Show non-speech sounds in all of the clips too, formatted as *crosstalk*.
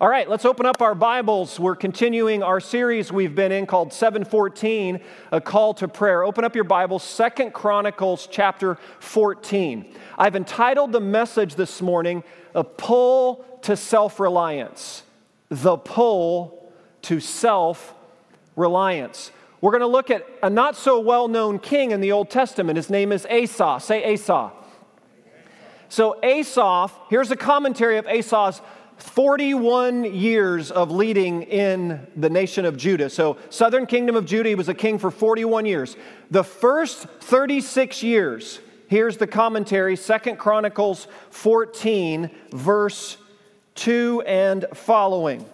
All right, let's open up our Bibles. We're continuing our series we've been in called 714, a call to prayer. Open up your Bible, Second Chronicles chapter 14. I've entitled the message this morning, A Pull to Self-Reliance. The pull to self-reliance. We're going to look at a not so well-known king in the Old Testament. His name is Asa. Say Asa. So Asa, here's a commentary of Asa's 41 years of leading in the nation of Judah. So, southern kingdom of Judah, he was a king for 41 years. The first 36 years, here's the commentary, Second Chronicles 14, verse 2 and following.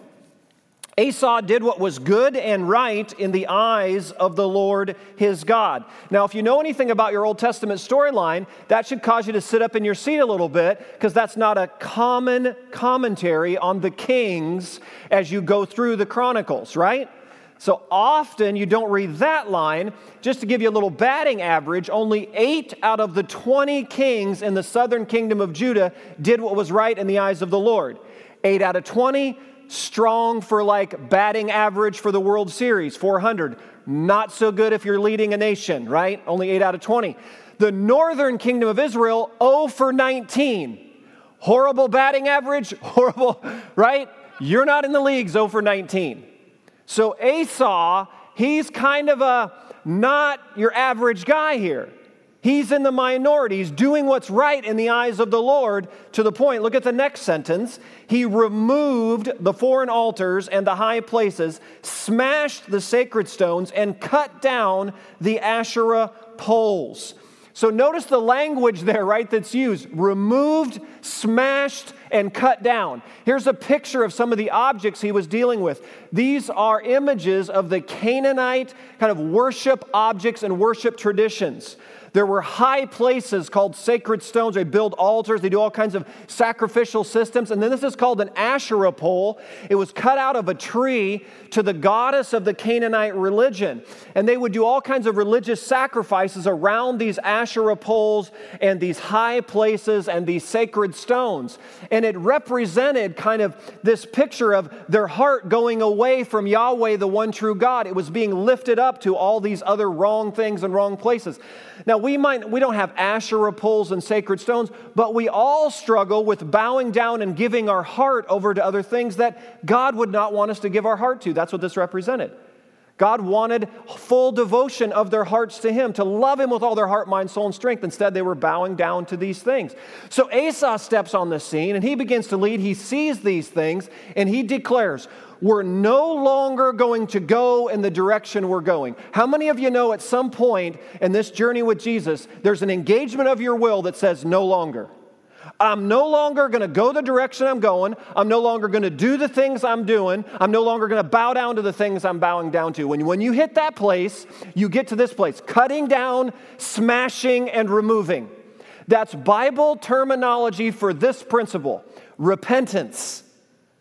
Asa did what was good and right in the eyes of the Lord his God. Now, if you know anything about your Old Testament storyline, that should cause you to sit up in your seat a little bit because that's not a common commentary on the kings as you go through the Chronicles, right? So often you don't read that line. Just to give you a little batting average, only eight out of the 20 kings in the southern kingdom of Judah did what was right in the eyes of the Lord. Eight out of 20 strong for like batting average for the World Series, 400. Not so good if you're leading a nation, right? Only 8 out of 20. The northern kingdom of Israel, 0 for 19. Horrible batting average, *laughs* horrible, right? You're not in the leagues 0 for 19. So Asa, he's kind of a not your average guy here. He's in the minority. He's doing what's right in the eyes of the Lord to the point. Look at the next sentence. He removed the foreign altars and the high places, smashed the sacred stones, and cut down the Asherah poles. So notice the language there, right, that's used removed, smashed, and cut down. Here's a picture of some of the objects he was dealing with. These are images of the Canaanite kind of worship objects and worship traditions. There were high places called sacred stones. They build altars, they do all kinds of sacrificial systems. And then this is called an Asherah pole. It was cut out of a tree to the goddess of the Canaanite religion. And they would do all kinds of religious sacrifices around these Asherah poles and these high places and these sacred stones. And it represented kind of this picture of their heart going away from Yahweh, the one true God. It was being lifted up to all these other wrong things and wrong places. Now, we might we don't have Asherah poles and sacred stones, but we all struggle with bowing down and giving our heart over to other things that God would not want us to give our heart to. That's what this represented. God wanted full devotion of their hearts to Him, to love Him with all their heart, mind, soul, and strength. Instead, they were bowing down to these things. So Asa steps on the scene and he begins to lead. He sees these things and he declares, We're no longer going to go in the direction we're going. How many of you know at some point in this journey with Jesus, there's an engagement of your will that says no longer? I'm no longer going to go the direction I'm going. I'm no longer going to do the things I'm doing. I'm no longer going to bow down to the things I'm bowing down to. When, when you hit that place, you get to this place cutting down, smashing, and removing. That's Bible terminology for this principle repentance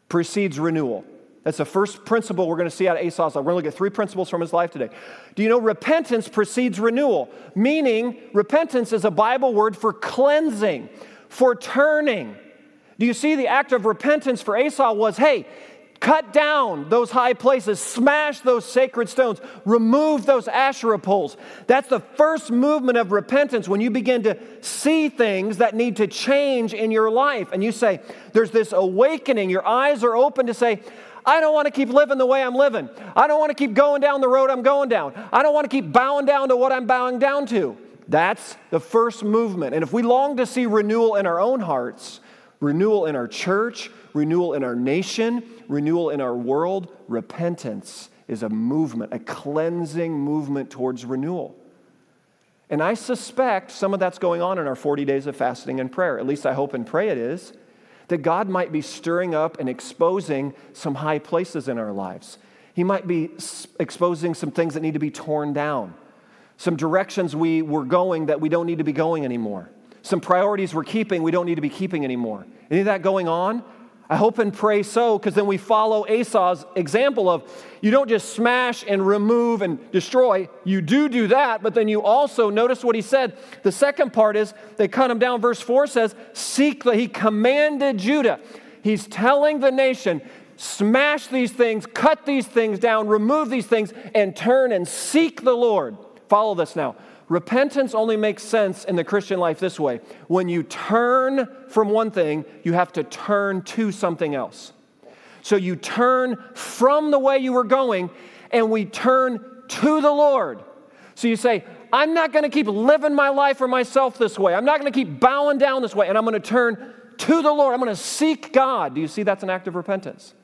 precedes renewal. That's the first principle we're going to see out of life We're going to look at three principles from his life today. Do you know repentance precedes renewal? Meaning, repentance is a Bible word for cleansing for turning. Do you see the act of repentance for Asa was hey, cut down those high places, smash those sacred stones, remove those Asherah poles. That's the first movement of repentance when you begin to see things that need to change in your life. And you say, There's this awakening. Your eyes are open to say, I don't want to keep living the way I'm living. I don't want to keep going down the road I'm going down. I don't want to keep bowing down to what I'm bowing down to. That's the first movement. And if we long to see renewal in our own hearts, renewal in our church, renewal in our nation, renewal in our world, repentance is a movement, a cleansing movement towards renewal. And I suspect some of that's going on in our 40 days of fasting and prayer. At least I hope and pray it is. That God might be stirring up and exposing some high places in our lives. He might be exposing some things that need to be torn down some directions we were going that we don't need to be going anymore, some priorities we're keeping we don't need to be keeping anymore. Any of that going on? I hope and pray so, because then we follow Asa's example of you don't just smash and remove and destroy. You do do that, but then you also notice what he said. The second part is they cut him down. Verse 4 says, Seek the, he commanded Judah. He's telling the nation, smash these things, cut these things down, remove these things, and turn and seek the Lord. Follow this now. Repentance only makes sense in the Christian life this way. When you turn from one thing, you have to turn to something else. So you turn from the way you were going, and we turn to the Lord. So you say, I'm not going to keep living my life for myself this way. I'm not going to keep bowing down this way, and I'm going to turn to the Lord. I'm going to seek God. Do you see that's an act of repentance?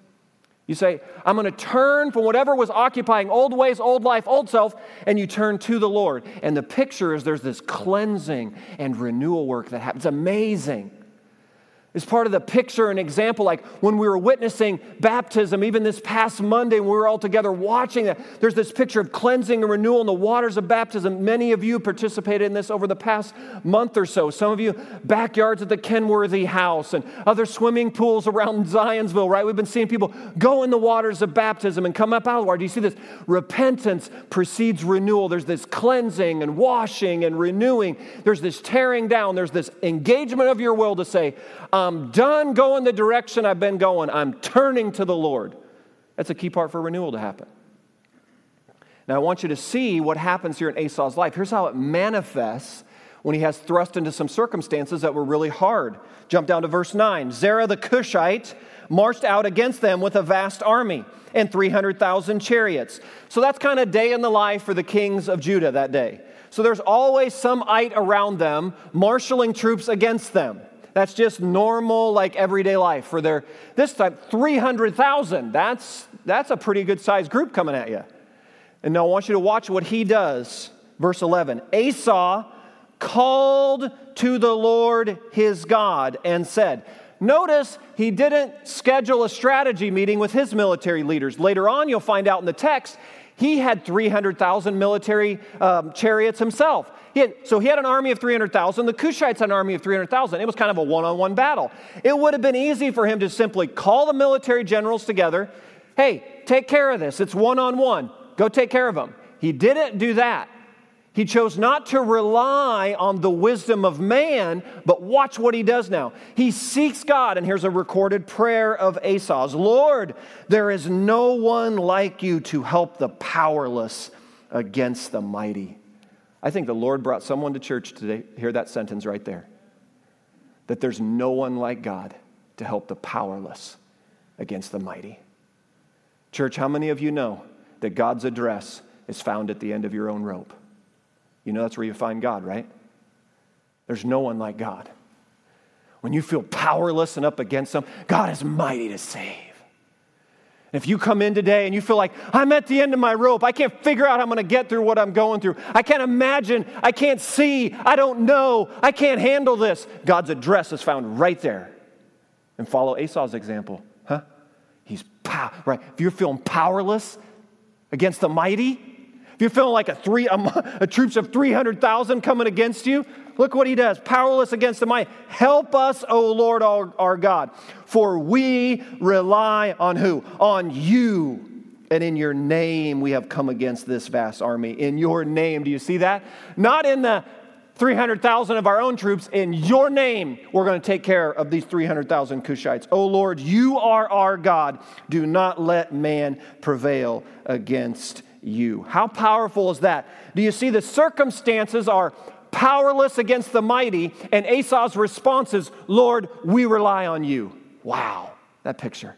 You say, I'm going to turn from whatever was occupying old ways, old life, old self, and you turn to the Lord. And the picture is there's this cleansing and renewal work that happens. It's Amazing is part of the picture and example. Like when we were witnessing baptism, even this past Monday, when we were all together watching that, there's this picture of cleansing and renewal in the waters of baptism. Many of you participated in this over the past month or so. Some of you, backyards at the Kenworthy house and other swimming pools around *laughs* Zionsville, right? We've been seeing people go in the waters of baptism and come up out of the water. Do you see this? Repentance precedes renewal. There's this cleansing and washing and renewing. There's this tearing down. There's this engagement of your will to say, I'm done going the direction I've been going. I'm turning to the Lord. That's a key part for renewal to happen. Now, I want you to see what happens here in Asa's life. Here's how it manifests when he has thrust into some circumstances that were really hard. Jump down to verse 9. Zerah the Cushite marched out against them with a vast army and 300,000 chariots. So that's kind of day in the life for the kings of Judah that day. So there's always some ite around them marshaling troops against them. That's just normal, like everyday life for their, this time, 300,000. That's, that's a pretty good sized group coming at you. And now I want you to watch what he does. Verse 11 Asa called to the Lord his God and said, Notice he didn't schedule a strategy meeting with his military leaders. Later on, you'll find out in the text, he had 300,000 military um, chariots himself. He had, so he had an army of 300,000. The Cushites had an army of 300,000. It was kind of a one on one battle. It would have been easy for him to simply call the military generals together hey, take care of this. It's one on one. Go take care of them. He didn't do that. He chose not to rely on the wisdom of man, but watch what he does now. He seeks God, and here's a recorded prayer of Asa's Lord, there is no one like you to help the powerless against the mighty. I think the Lord brought someone to church today, hear that sentence right there. That there's no one like God to help the powerless against the mighty. Church, how many of you know that God's address is found at the end of your own rope? You know that's where you find God, right? There's no one like God. When you feel powerless and up against them, God is mighty to save. If you come in today and you feel like, I'm at the end of my rope, I can't figure out how I'm going to get through what I'm going through, I can't imagine, I can't see, I don't know, I can't handle this, God's address is found right there. And follow Asa's example. Huh? He's pow- right. If you're feeling powerless against the mighty, you're feeling like a three a, a troops of 300,000 coming against you, Look what he does. Powerless against the mighty. Help us, O Lord our, our God, for we rely on who? On you. And in your name we have come against this vast army. In your name. Do you see that? Not in the 300,000 of our own troops. In your name, we're going to take care of these 300,000 Cushites. O Lord, you are our God. Do not let man prevail against you. How powerful is that? Do you see the circumstances are powerless against the mighty, and Asa's response is, Lord, we rely on you. Wow, that picture.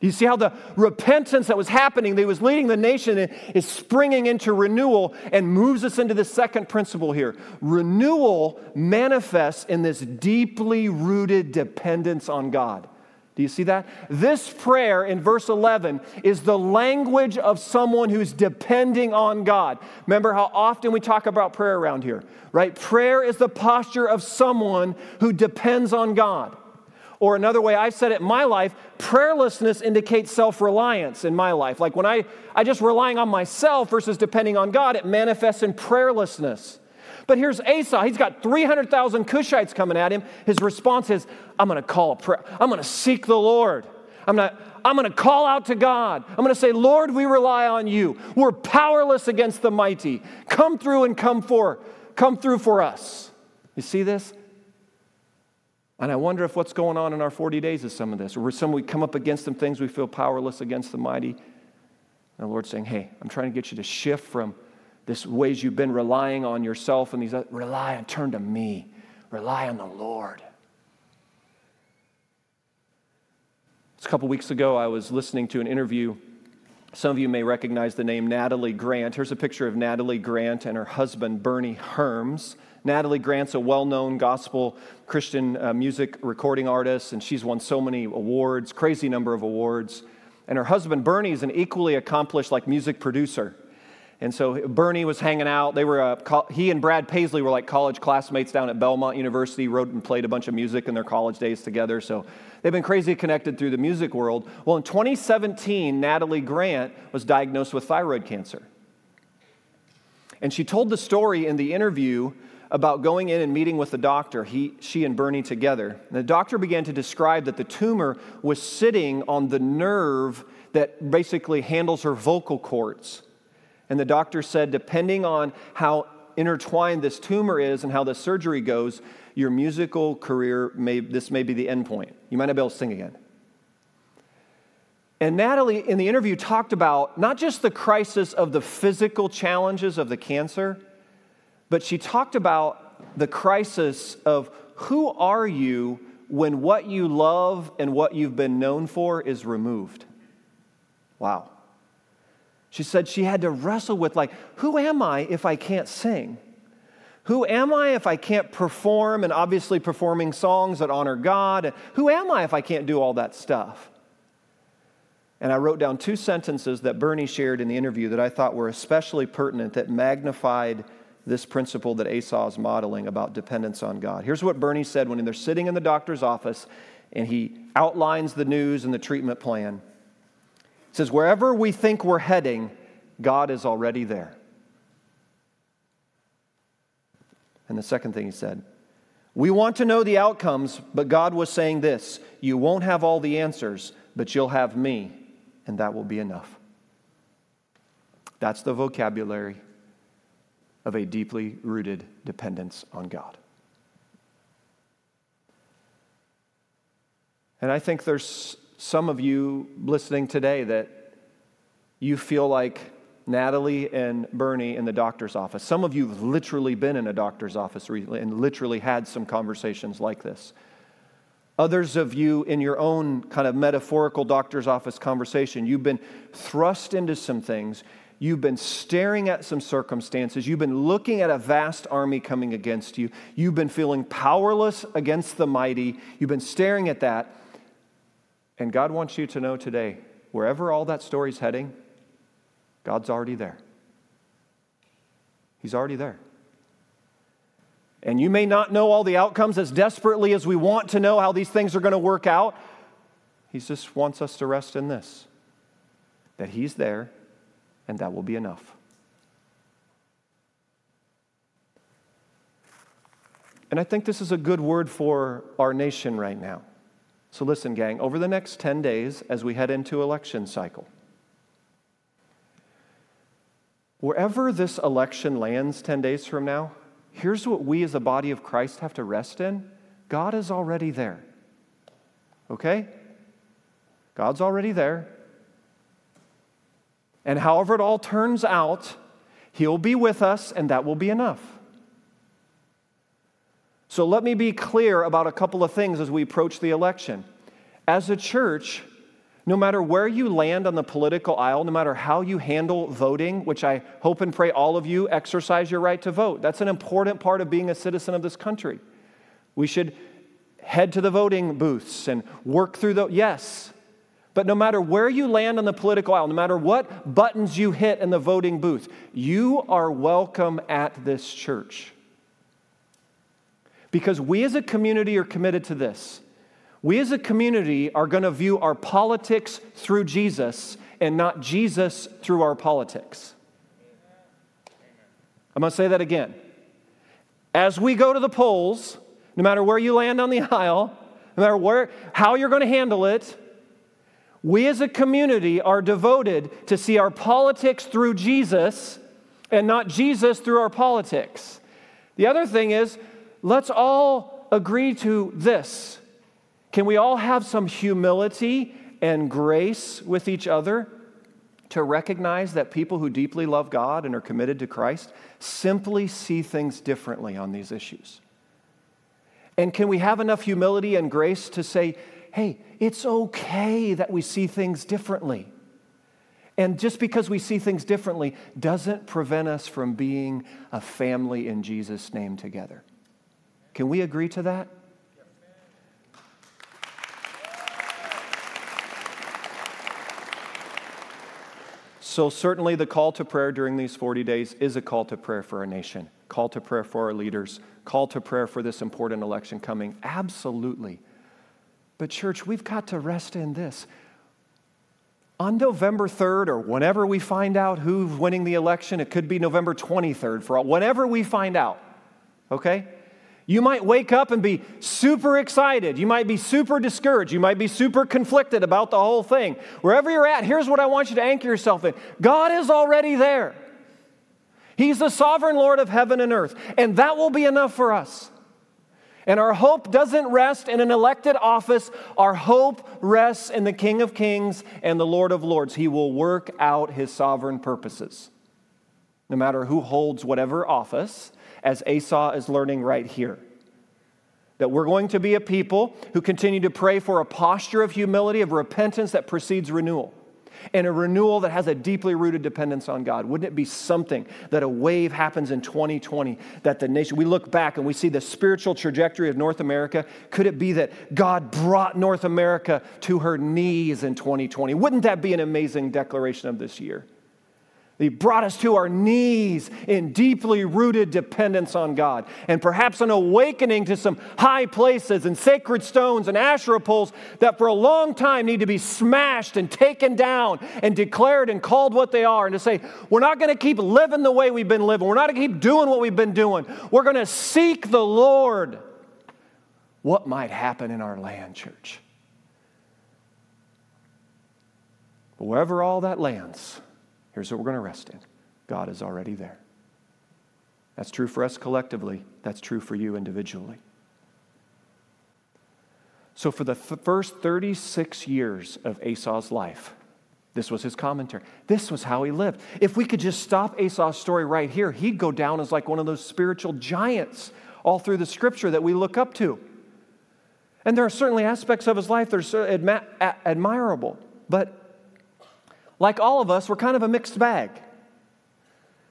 Do you see how the repentance that was happening, that was leading the nation, is springing into renewal and moves us into the second principle here. Renewal manifests in this deeply rooted dependence on God. Do you see that? This prayer in verse 11 is the language of someone who's depending on God. Remember how often we talk about prayer around here, right? Prayer is the posture of someone who depends on God. Or another way I've said it in my life, prayerlessness indicates self reliance in my life. Like when I, I just relying on myself versus depending on God, it manifests in prayerlessness. But here's Asa. He's got 300,000 Cushites coming at him. His response is, I'm going to call a prayer. I'm going to seek the Lord. I'm. I'm going to call out to God. I'm going to say, Lord, we rely on you. We're powerless against the mighty. Come through and come for, come through for us. You see this? And I wonder if what's going on in our 40 days is some of this, or some we come up against some things we feel powerless against the mighty. And the Lord's saying, hey, I'm trying to get you to shift from this ways you've been relying on yourself and these, other, rely on, turn to me, rely on the Lord. A couple weeks ago, I was listening to an interview. Some of you may recognize the name Natalie Grant. Here's a picture of Natalie Grant and her husband, Bernie Herms. Natalie Grant's a well known gospel Christian uh, music recording artist, and she's won so many awards, crazy number of awards. And her husband, Bernie, is an equally accomplished like music producer. And so Bernie was hanging out. They were, uh, he and Brad Paisley were like college classmates down at Belmont University, wrote and played a bunch of music in their college days together. So they've been crazy connected through the music world. Well, in 2017, Natalie Grant was diagnosed with thyroid cancer. And she told the story in the interview about going in and meeting with the doctor, he, she and Bernie together. And the doctor began to describe that the tumor was sitting on the nerve that basically handles her vocal cords. And the doctor said, depending on how intertwined this tumor is and how the surgery goes, your musical career may, this may be the end point. You might not be able to sing again. And Natalie, in the interview, talked about not just the crisis of the physical challenges of the cancer, but she talked about the crisis of who are you when what you love and what you've been known for is removed. Wow. She said she had to wrestle with, like, who am I if I can't sing? Who am I if I can't perform and obviously performing songs that honor God? Who am I if I can't do all that stuff? And I wrote down two sentences that Bernie shared in the interview that I thought were especially pertinent that magnified this principle that Asa is modeling about dependence on God. Here's what Bernie said when they're sitting in the doctor's office and he outlines the news and the treatment plan says, wherever we think we're heading, God is already there. And the second thing he said, we want to know the outcomes, but God was saying this you won't have all the answers, but you'll have me, and that will be enough. That's the vocabulary of a deeply rooted dependence on God. And I think there's some of you listening today that you feel like Natalie and Bernie in the doctor's office. Some of you have literally been in a doctor's office recently and literally had some conversations like this. Others of you, in your own kind of metaphorical doctor's office conversation, you've been thrust into some things. You've been staring at some circumstances. You've been looking at a vast army coming against you. You've been feeling powerless against the mighty. You've been staring at that. And God wants you to know today, wherever all that story's heading, God's already there. He's already there. And you may not know all the outcomes as desperately as we want to know how these things are going to work out. He just wants us to rest in this that He's there, and that will be enough. And I think this is a good word for our nation right now. So, listen, gang, over the next 10 days, as we head into election cycle, wherever this election lands 10 days from now, here's what we as a body of Christ have to rest in God is already there. Okay? God's already there. And however it all turns out, He'll be with us, and that will be enough. So let me be clear about a couple of things as we approach the election. As a church, no matter where you land on the political aisle, no matter how you handle voting, which I hope and pray all of you exercise your right to vote, that's an important part of being a citizen of this country. We should head to the voting booths and work through the, yes. But no matter where you land on the political aisle, no matter what buttons you hit in the voting booth, you are welcome at this church. Because we as a community are committed to this. We as a community are going to view our politics through Jesus and not Jesus through our politics. I'm going to say that again. As we go to the polls, no matter where you land on the *laughs* aisle, no matter where, how you're going to handle it, we as a community are devoted to see our politics through Jesus and not Jesus through our politics. The other thing is, let's all agree to this? Can we all have some humility and grace with each other to recognize that people who deeply love God and are committed to Christ simply see things differently on these issues? And can we have enough humility and grace to say, hey, it's okay that we see things differently? And just because we see things differently doesn't prevent us from being a family in Jesus' name together. Can we agree to that? So, certainly, the call to prayer during these 40 days is a call to prayer for our nation, call to prayer for our leaders, call to prayer for this important election coming. Absolutely. But, church, we've got to rest in this on November 3rd, or whenever we find out who's winning the election, it could be November 23rd for all, whenever we find out, okay? You might wake up and be super excited. You might be super discouraged. You might be super conflicted about the whole thing. Wherever you're at, here's what I want you to anchor yourself in God is already there. He's the sovereign Lord of heaven and earth, and that will be enough for us. And our hope doesn't rest in an elected office. Our hope rests in the King of Kings and the Lord of Lords. He will work out his sovereign purposes. No matter who holds whatever office, as Asa is learning right here. That we're going to be a people who continue to pray for a posture of humility, of repentance that precedes renewal and a renewal that has a deeply rooted dependence on God. Wouldn't it be something that a wave happens in 2020 that the nation, we look back and we see the spiritual trajectory of North America? Could it be that God brought North America to her knees in 2020? Wouldn't that be an amazing declaration of this year? He brought us to our knees in deeply rooted dependence on God, and perhaps an awakening to some high places and sacred stones and Asherah poles that for a long time need to be smashed and taken down and declared and called what they are, and to say, we're not going to keep living the way we've been living. We're not going to keep doing what we've been doing. We're going to seek the Lord. What might happen in our land, church? Wherever all that lands, Here's what we're going to rest in God is already there. That's true for us collectively, that's true for you individually. So, for the th- first 36 years of Asa's life, this was his commentary. This was how he lived. If we could just stop Asa's story right here, he'd go down as like one of those spiritual giants all through the scripture that we look up to. And there are certainly aspects of his life that are admi- admirable, but like all of us, were kind of a mixed bag.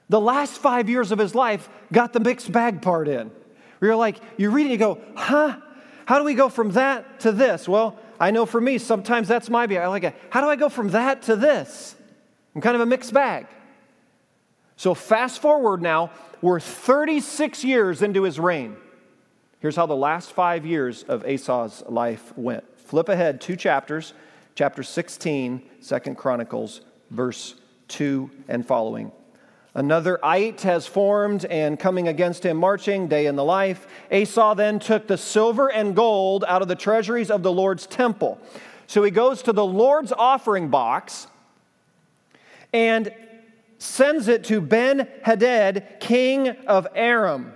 The last five years of his life got the mixed bag part in. Where you're like, you read it, you go, huh? How do we go from that to this? Well, I know for me, sometimes that's my bag. I like. How do I go from that to this? I'm kind of a mixed bag. So fast forward now, we're 36 years into his reign. Here's how the last five years of Asa's life went. Flip ahead two chapters chapter 16, 2 Chronicles, verse 2 and following. Another ite has formed and coming against him, marching, day in the life. Asa then took the silver and gold out of the treasuries of the Lord's temple. So he goes to the Lord's offering box and sends it to Ben Hadad, king of Aram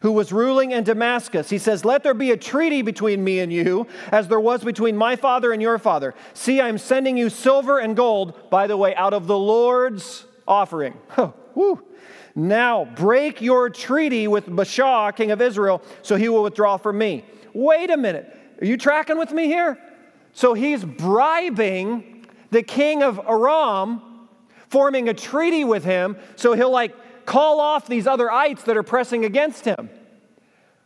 who was ruling in Damascus. He says, Let there be a treaty between me and you, as there was between my father and your father. See, I'm sending you silver and gold, by the way, out of the Lord's offering. *laughs* Now break your treaty with Baasha, king of Israel, so he will withdraw from me. Wait a minute. Are you tracking with me here? So he's bribing the king of Aram, forming a treaty with him, so he'll like call off these other ites that are pressing against him.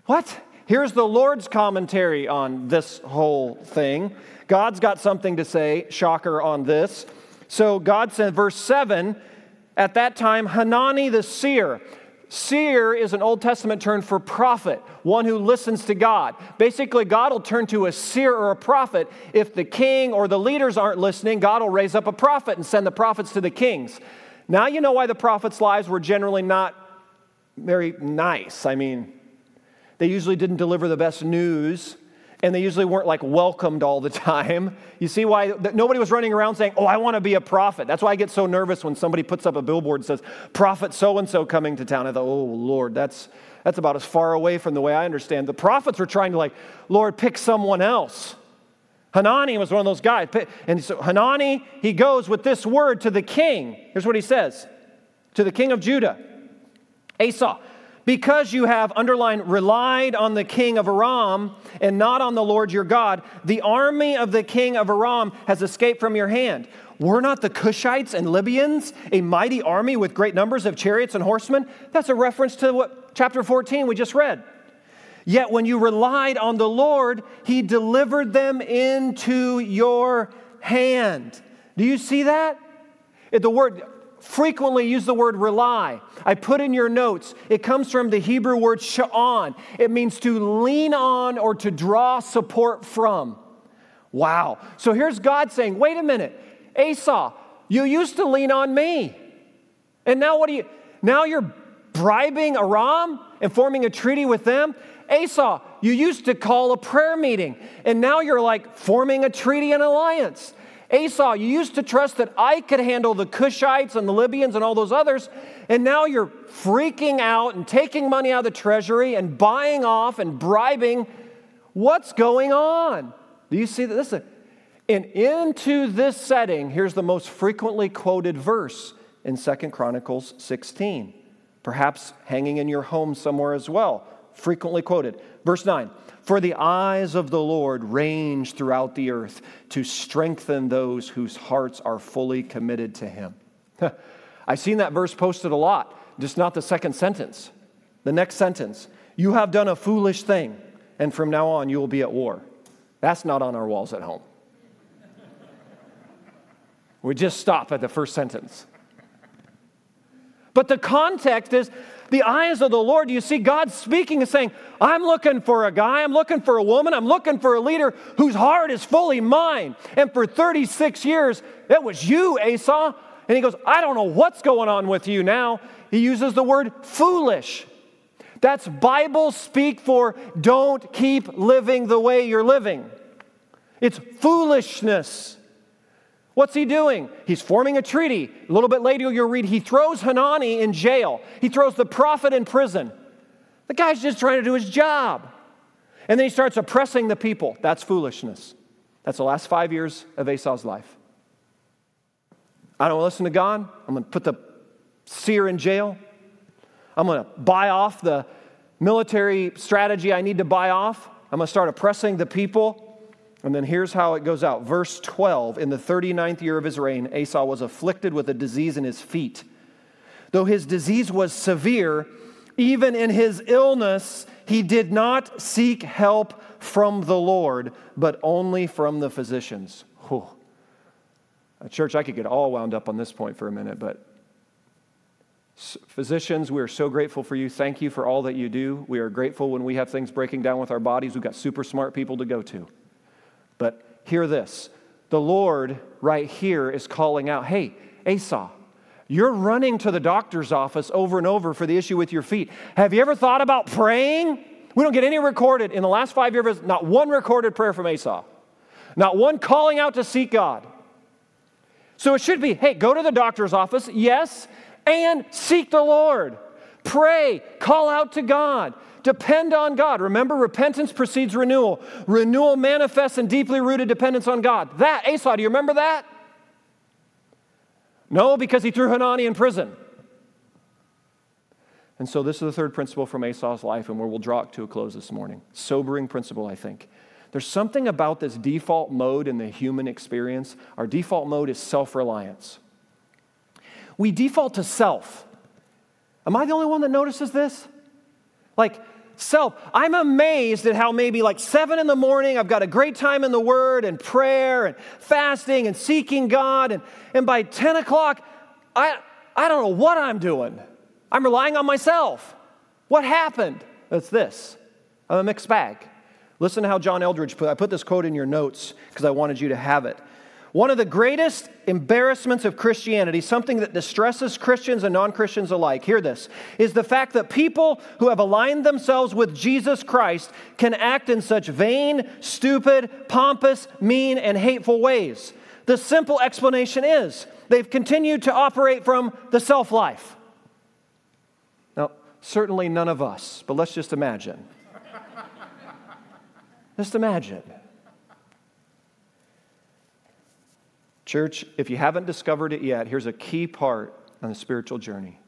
What? Here's the Lord's commentary on this whole thing. God's got something to say, shocker, on this. So God said, verse 7 at that time, Hanani the seer. Seer is an Old Testament term for prophet, one who listens to God. Basically, God will turn to a seer or a prophet. If the king or the leaders aren't listening, God will raise up a prophet and send the prophets to the kings. Now you know why the prophets' lives were generally not very nice. I mean, they usually didn't deliver the best news, and they usually weren't like welcomed all the *laughs* time. You see why nobody was running around saying, Oh, I want to be a prophet. That's why I get so nervous when somebody puts up a billboard and says, Prophet so and so coming to town. I thought, Oh, Lord, that's, That's about as far away from the way I understand. The prophets were trying to, like, Lord, pick someone else. Hanani was one of those guys. And so Hanani, he goes with this word to the king. Here's what he says to the king of Judah Asa, because you have, underlined, relied on the king of Aram and not on the Lord your God, the army of the king of Aram has escaped from your hand. Were not the Cushites and Libyans a mighty army with great numbers of chariots and horsemen? That's a reference to what chapter 14 we just read. Yet when you relied on the Lord, he delivered them into your hand. Do you see that? The word frequently use the word rely. I put in your notes, it comes from the Hebrew word sha'an. It means to lean on or to draw support from. Wow. So here's God saying, wait a minute, Asa, you used to lean on me. And now what do you, now you're bribing Aram and forming a treaty with them? Asa, you used to call a prayer meeting, and now you're like forming a treaty and alliance. Asa, you used to trust that I could handle the Cushites and the Libyans and all those others, and now you're freaking out and taking money out of the treasury and buying off and bribing. What's going on? Do you see that? Listen, and into this setting, here's the most frequently quoted verse in Second Chronicles 16, perhaps hanging in your home somewhere as well, frequently quoted. Verse 9 for the eyes of the Lord range throughout the earth to strengthen those whose hearts are fully committed to Him. I've seen that verse posted a lot, just not the second sentence. The next sentence You have done a foolish thing, and from now on you will be at war. That's not on our walls at home. We just stop at the first sentence. But the context is the eyes of the Lord, you see God speaking and saying, I'm looking for a guy, I'm looking for a woman, I'm looking for a leader whose heart is fully mine. And for 36 years, it was you, Asa. And he goes, I don't know what's going on with you now. He uses the word foolish. That's Bible speak for don't keep living the way you're living. It's foolishness. What's he doing? He's forming a treaty. A little bit later, you'll read he throws Hanani in jail, he throws the prophet in prison. The guy's just trying to do his job. And then he starts oppressing the people. That's foolishness. That's the last five years of Asa's life. I don't listen to God. I'm going to put the seer in jail. I'm going to buy off the military strategy I need to buy off. I'm going to start oppressing the people. And then here's how it goes out. Verse 12 In the 39th year of his reign, Asa was afflicted with a disease in his feet. Though his disease was severe, even in his illness, he did not seek help from the Lord, but only from the physicians. Whew. Church, I could get all wound up on this point for a minute, but physicians, we are so grateful for you. Thank you for all that you do. We are grateful when we have things breaking down with our bodies. We've got super smart people to go to. But hear this the Lord right here is calling out, hey, Asa, you're running to the doctor's office over and over for the issue with your feet. Have you ever thought about praying? We don't get any recorded in the last five years, not one recorded prayer from Asa, not one calling out to seek God. So it should be hey, go to the doctor's office, yes, and seek the Lord. Pray, call out to God. Depend on God. Remember, repentance precedes renewal. Renewal manifests in deeply rooted dependence on God. That, Asa, do you remember that? No, because he threw Hanani in prison. And so, this is the third principle from Asa's life, and where we'll draw it to a close this morning. Sobering principle, I think. There's something about this default mode in the human experience. Our default mode is self reliance. We default to self. Am I the only one that notices this? Like, self. I'm amazed at how maybe like seven in the morning, I've got a great time in the Word and prayer and fasting and seeking God. And, and by 10 o'clock, I, I don't know what I'm doing. I'm relying on myself. What happened? That's this I'm a mixed bag. Listen to how John Eldredge put I put this quote in your notes because I wanted you to have it. One of the greatest embarrassments of Christianity, something that distresses Christians and non Christians alike, hear this, is the fact that people who have aligned themselves with Jesus Christ can act in such vain, stupid, pompous, mean, and hateful ways. The simple explanation is they've continued to operate from the self life. Now, Certainly none of us, but let's just imagine. just imagine. Church, if you haven't discovered it yet, here's a key part on the spiritual journey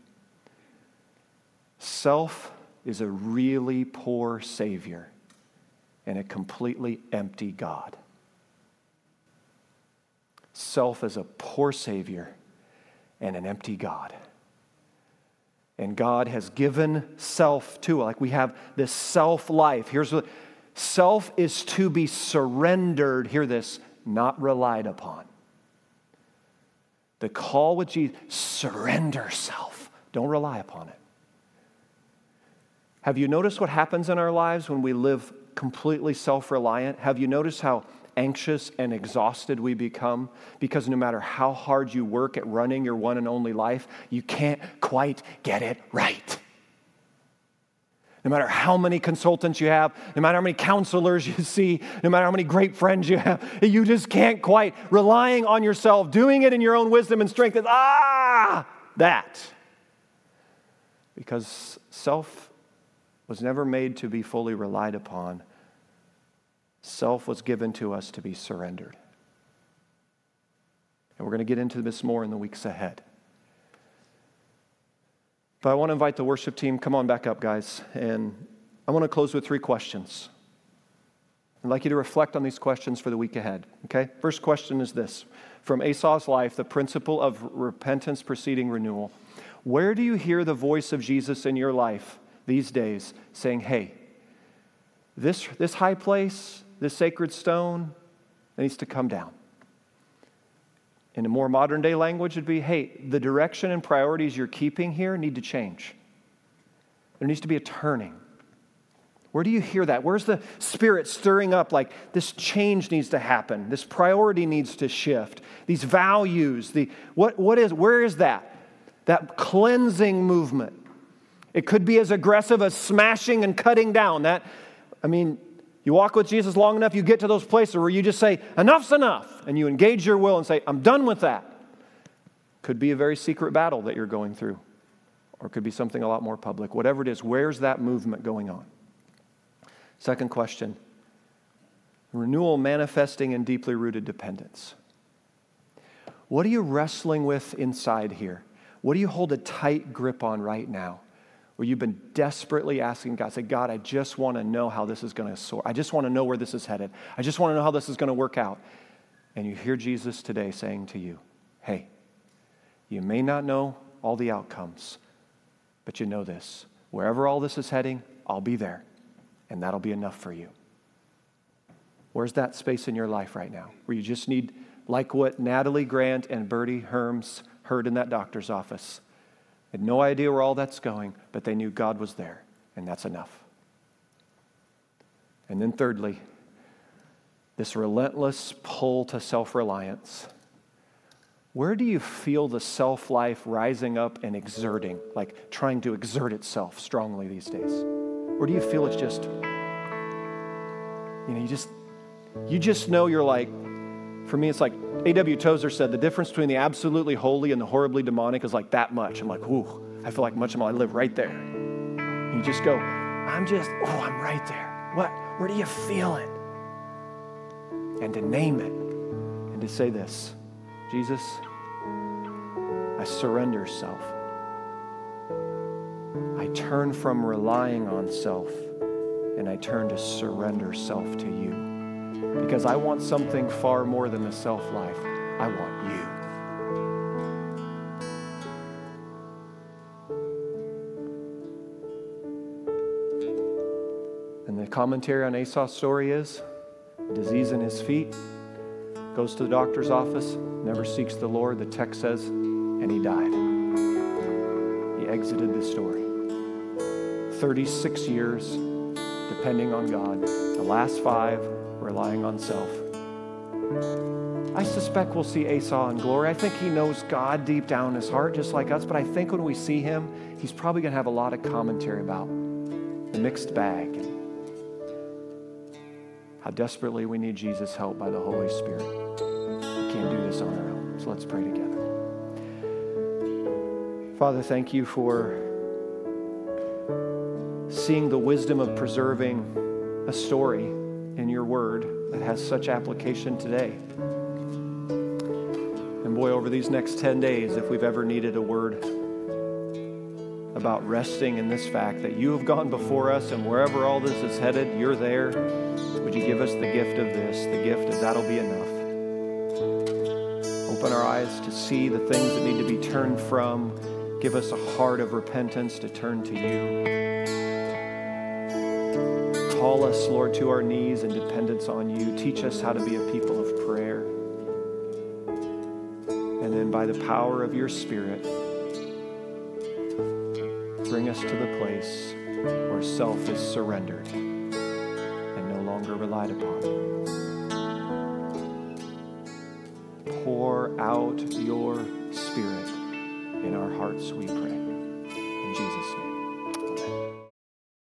self is a really poor Savior and a completely empty God. Self is a poor Savior and an empty God. And God has given self to. Like we have this self life. Here's what self is to be surrendered, hear this, not relied upon. The call with Jesus, surrender self. Don't rely upon it. Have you noticed what happens in our lives when we live completely self reliant? Have you noticed how anxious and exhausted we become? Because no matter how hard you work at running your one and only life, you can't quite get it right. No matter how many consultants you have, no matter how many counselors you *laughs* see, no matter how many great friends you have, *laughs* you just can't quite. Relying on yourself, doing it in your own wisdom and strength is, ah, that. Because self was never made to be fully relied upon, self was given to us to be surrendered. And we're going to get into this more in the weeks ahead. But I want to invite the worship team. Come on back up, guys. And I want to close with three questions. I'd like you to reflect on these questions for the week ahead. Okay? First question is this From Asa's life, the principle of repentance preceding renewal. Where do you hear the voice of Jesus in your life these days saying, hey, this, this high place, this sacred stone, needs to come down? In a more modern day language, would be hey, the direction and priorities you're keeping here need to change. There needs to be a turning. Where do you hear that? Where's the Spirit stirring up like this change needs to happen? This priority needs to shift. These values, the, what, what is, where is that? That cleansing movement. It could be as aggressive as smashing and cutting down. That, I mean, you walk with Jesus long enough, you get to those places where you just say, enough's enough, and you engage your will and say, I'm done with that. Could be a very secret battle that you're going through, or could be something a lot more public. Whatever it is, where's that movement going on? Second question renewal manifesting in deeply rooted dependence. What are you wrestling with inside here? What do you hold a tight grip on right now? Where you've been desperately asking God, say, God, I just want to know how this is going to soar. I just want to know where this is headed. I just want to know how this is going to work out. And you hear Jesus today saying to you, hey, you may not know all the outcomes, but you know this. Wherever all this is heading, I'll be there, and that'll be enough for you. Where's that space in your life right now where you just need, like what Natalie Grant and Bernie Herms heard in that doctor's office? Had no idea where all that's going, but they knew God was there, and that's enough. And then, thirdly, this relentless pull to self reliance. Where do you feel the self life rising up and exerting, like trying to exert itself strongly these days? Or do you feel it's just, you know, you just, you just know you're like, for me, it's like A.W. Tozer said the difference between the absolutely holy and the horribly demonic is like that much. I'm like, ooh, I feel like much of my life right there. And you just go, I'm just, oh, I'm right there. What? Where do you feel it? And to name it and to say this Jesus, I surrender self. I turn from relying on self and I turn to surrender self to you because I want something far more than a self life. I want you. And the commentary on Asa's story is disease in his feet, goes to the doctor's office, never seeks the Lord. The text says, and he died. He exited the story. 36 years depending on God. The last five relying on self. I suspect we'll see Asa in glory. I think he knows God deep down in his heart, just like us. But I think when we see him, he's probably going to have a lot of commentary about the mixed bag and how desperately we need Jesus' help by the Holy Spirit. We can't do this on our own. So let's pray together. Father, thank you for seeing the wisdom of preserving a story in your word that has such application today. And boy, over these next 10 days, if we've ever needed a word about resting in this fact that you have gone before us and wherever all this is headed, you're there. Would you give us the gift of this, the gift of that'll be enough? Open our eyes to see the things that need to be turned from. Give us a heart of repentance to turn to you. Call us, Lord, to our knees in dependence on you. Teach us how to be a people of prayer. And then by the power of your Spirit, bring us to the place where self is surrendered and no longer relied upon. Pour out your Spirit in our hearts, we pray.